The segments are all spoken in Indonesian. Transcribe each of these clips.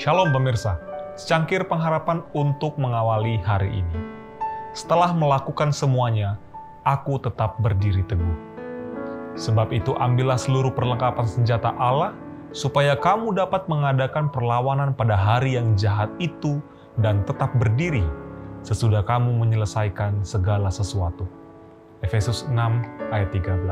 Shalom pemirsa, secangkir pengharapan untuk mengawali hari ini. Setelah melakukan semuanya, aku tetap berdiri teguh. Sebab itu ambillah seluruh perlengkapan senjata Allah, supaya kamu dapat mengadakan perlawanan pada hari yang jahat itu dan tetap berdiri sesudah kamu menyelesaikan segala sesuatu. Efesus 6 ayat 13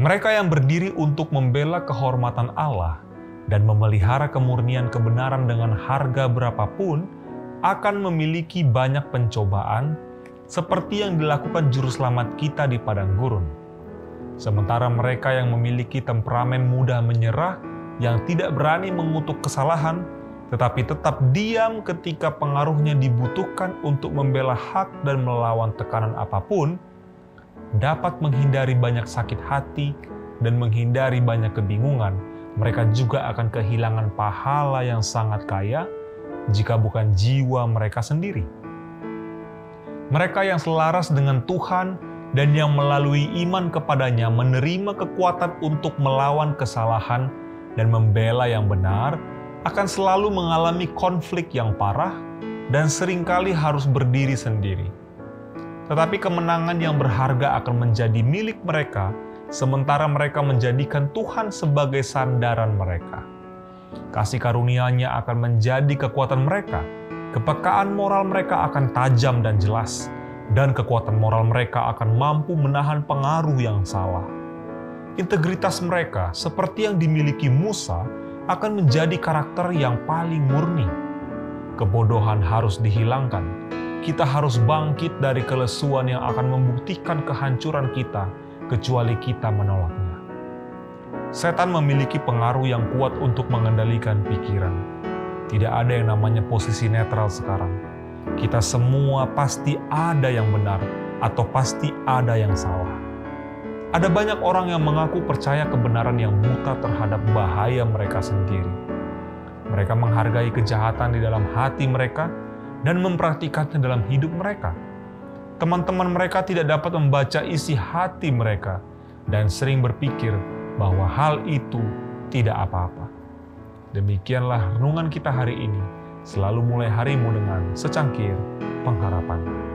Mereka yang berdiri untuk membela kehormatan Allah dan memelihara kemurnian kebenaran dengan harga berapapun akan memiliki banyak pencobaan seperti yang dilakukan juru selamat kita di padang gurun. Sementara mereka yang memiliki temperamen mudah menyerah, yang tidak berani mengutuk kesalahan, tetapi tetap diam ketika pengaruhnya dibutuhkan untuk membela hak dan melawan tekanan apa pun, dapat menghindari banyak sakit hati dan menghindari banyak kebingungan. Mereka juga akan kehilangan pahala yang sangat kaya jika bukan jiwa mereka sendiri. Mereka yang selaras dengan Tuhan dan yang melalui iman kepadanya menerima kekuatan untuk melawan kesalahan dan membela yang benar, akan selalu mengalami konflik yang parah dan sering kali harus berdiri sendiri. Tetapi kemenangan yang berharga akan menjadi milik mereka, sementara mereka menjadikan Tuhan sebagai sandaran mereka. Kasih karunia-Nya akan menjadi kekuatan mereka, kepekaan moral mereka akan tajam dan jelas, dan kekuatan moral mereka akan mampu menahan pengaruh yang salah. Integritas mereka, seperti yang dimiliki Musa, akan menjadi karakter yang paling murni. Kebodohan harus dihilangkan. Kita harus bangkit dari kelesuan yang akan membuktikan kehancuran kita, kecuali kita menolaknya. Setan memiliki pengaruh yang kuat untuk mengendalikan pikiran. Tidak ada yang namanya posisi netral sekarang. Kita semua pasti ada yang benar atau pasti ada yang salah ada banyak orang yang mengaku percaya kebenaran yang buta terhadap bahaya mereka sendiri. Mereka menghargai kejahatan di dalam hati mereka dan mempraktikannya dalam hidup mereka. Teman-teman mereka tidak dapat membaca isi hati mereka dan sering berpikir bahwa hal itu tidak apa-apa. Demikianlah renungan kita hari ini. Selalu mulai harimu dengan secangkir pengharapan.